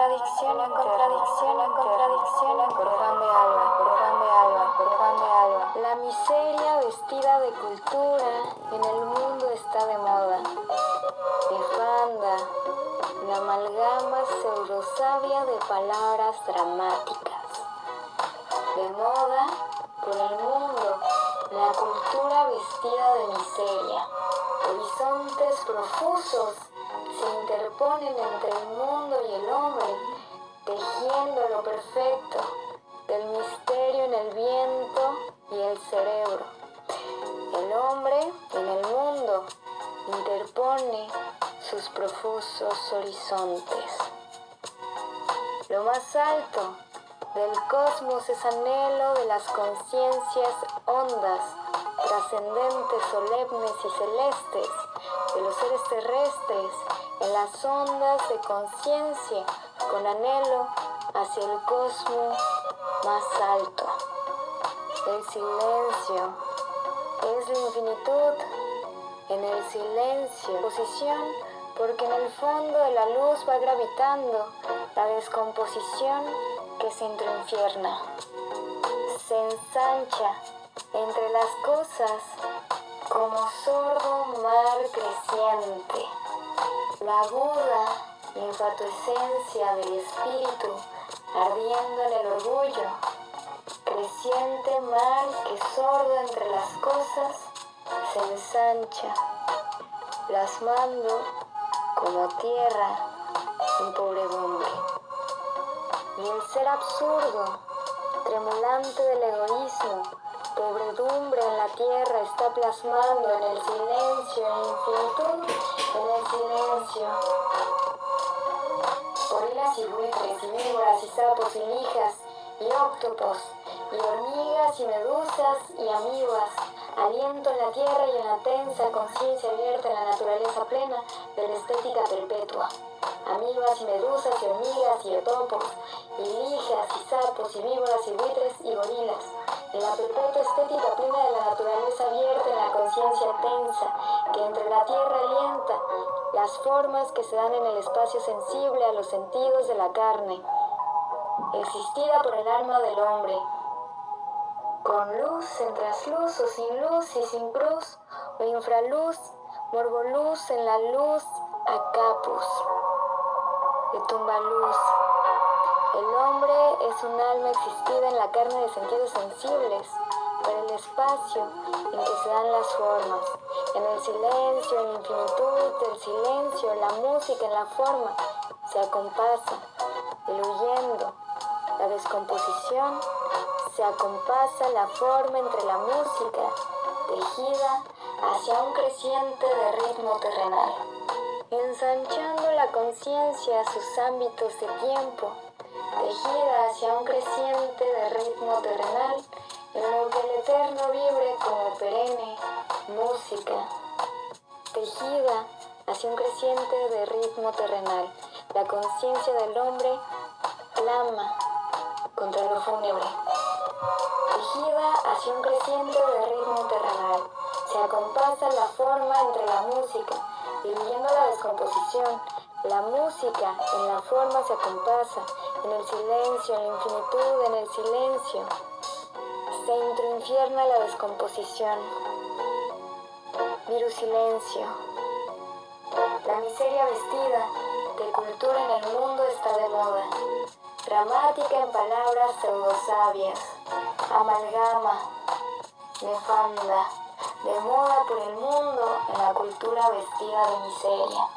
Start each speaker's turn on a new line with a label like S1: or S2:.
S1: contradicción, la contradicción, la contradicción, de Alba, de Alba, de Alba. La miseria vestida de cultura en el mundo está de moda. Nefanda, la amalgama pseudosabia de palabras dramáticas. De moda por el mundo, la cultura vestida de miseria. Horizontes profusos se interponen entre el mundo lo perfecto del misterio en el viento y el cerebro. El hombre en el mundo interpone sus profusos horizontes. Lo más alto del cosmos es anhelo de las conciencias hondas, trascendentes, solemnes y celestes de los seres terrestres en las ondas de conciencia con anhelo hacia el cosmos más alto. El silencio es la infinitud en el silencio, posición porque en el fondo de la luz va gravitando la descomposición que se infierna. Se ensancha entre las cosas como sordo mar creciente. La aguda infatuescencia del espíritu ardiendo en el orgullo. Creciente mar que sordo entre las cosas se ensancha, plasmando como tierra en pobredumbre. Y el ser absurdo, tremulante del egoísmo, pobredumbre en la tierra está plasmando en el silencio e infinitud, en el silencio. Gorilas y buitres y víboras y sapos y lijas y octopos y hormigas y medusas y amibas, aliento en la tierra y en la tensa conciencia abierta en la naturaleza plena de la estética perpetua. Amibas y medusas y hormigas y etopos y lijas y sapos y víboras y buitres y gorilas en la perpetua estética plena de la naturaleza abierta en la conciencia tensa, que entre la tierra alienta las formas que se dan en el espacio sensible a los sentidos de la carne, existida por el alma del hombre, con luz en trasluz o sin luz y sin cruz, o infraluz, morboluz en la luz a capus, de tumbaluz. El hombre es un alma existida en la carne de sentidos sensibles, por el espacio en que se dan las formas, en el silencio, en la infinitud del silencio, la música en la forma se acompasa, diluyendo la descomposición, se acompasa la forma entre la música, tejida hacia un creciente de ritmo terrenal, ensanchando la conciencia a sus ámbitos de tiempo, tejida hacia un creciente de ritmo terrenal, en lo que el eterno vibre como perenne música, tejida hacia un creciente de ritmo terrenal. La conciencia del hombre clama contra lo fúnebre, tejida hacia un creciente de ritmo terrenal. Se acompasa la forma entre la música, diluyendo la descomposición, la música en la forma se acompasa, en el silencio, en la infinitud, en el silencio. Se introinfierna la descomposición. Virus silencio. La miseria vestida de cultura en el mundo está de moda. Dramática en palabras pseudosabias. Amalgama. Nefanda. De moda por el mundo en la cultura vestida de miseria.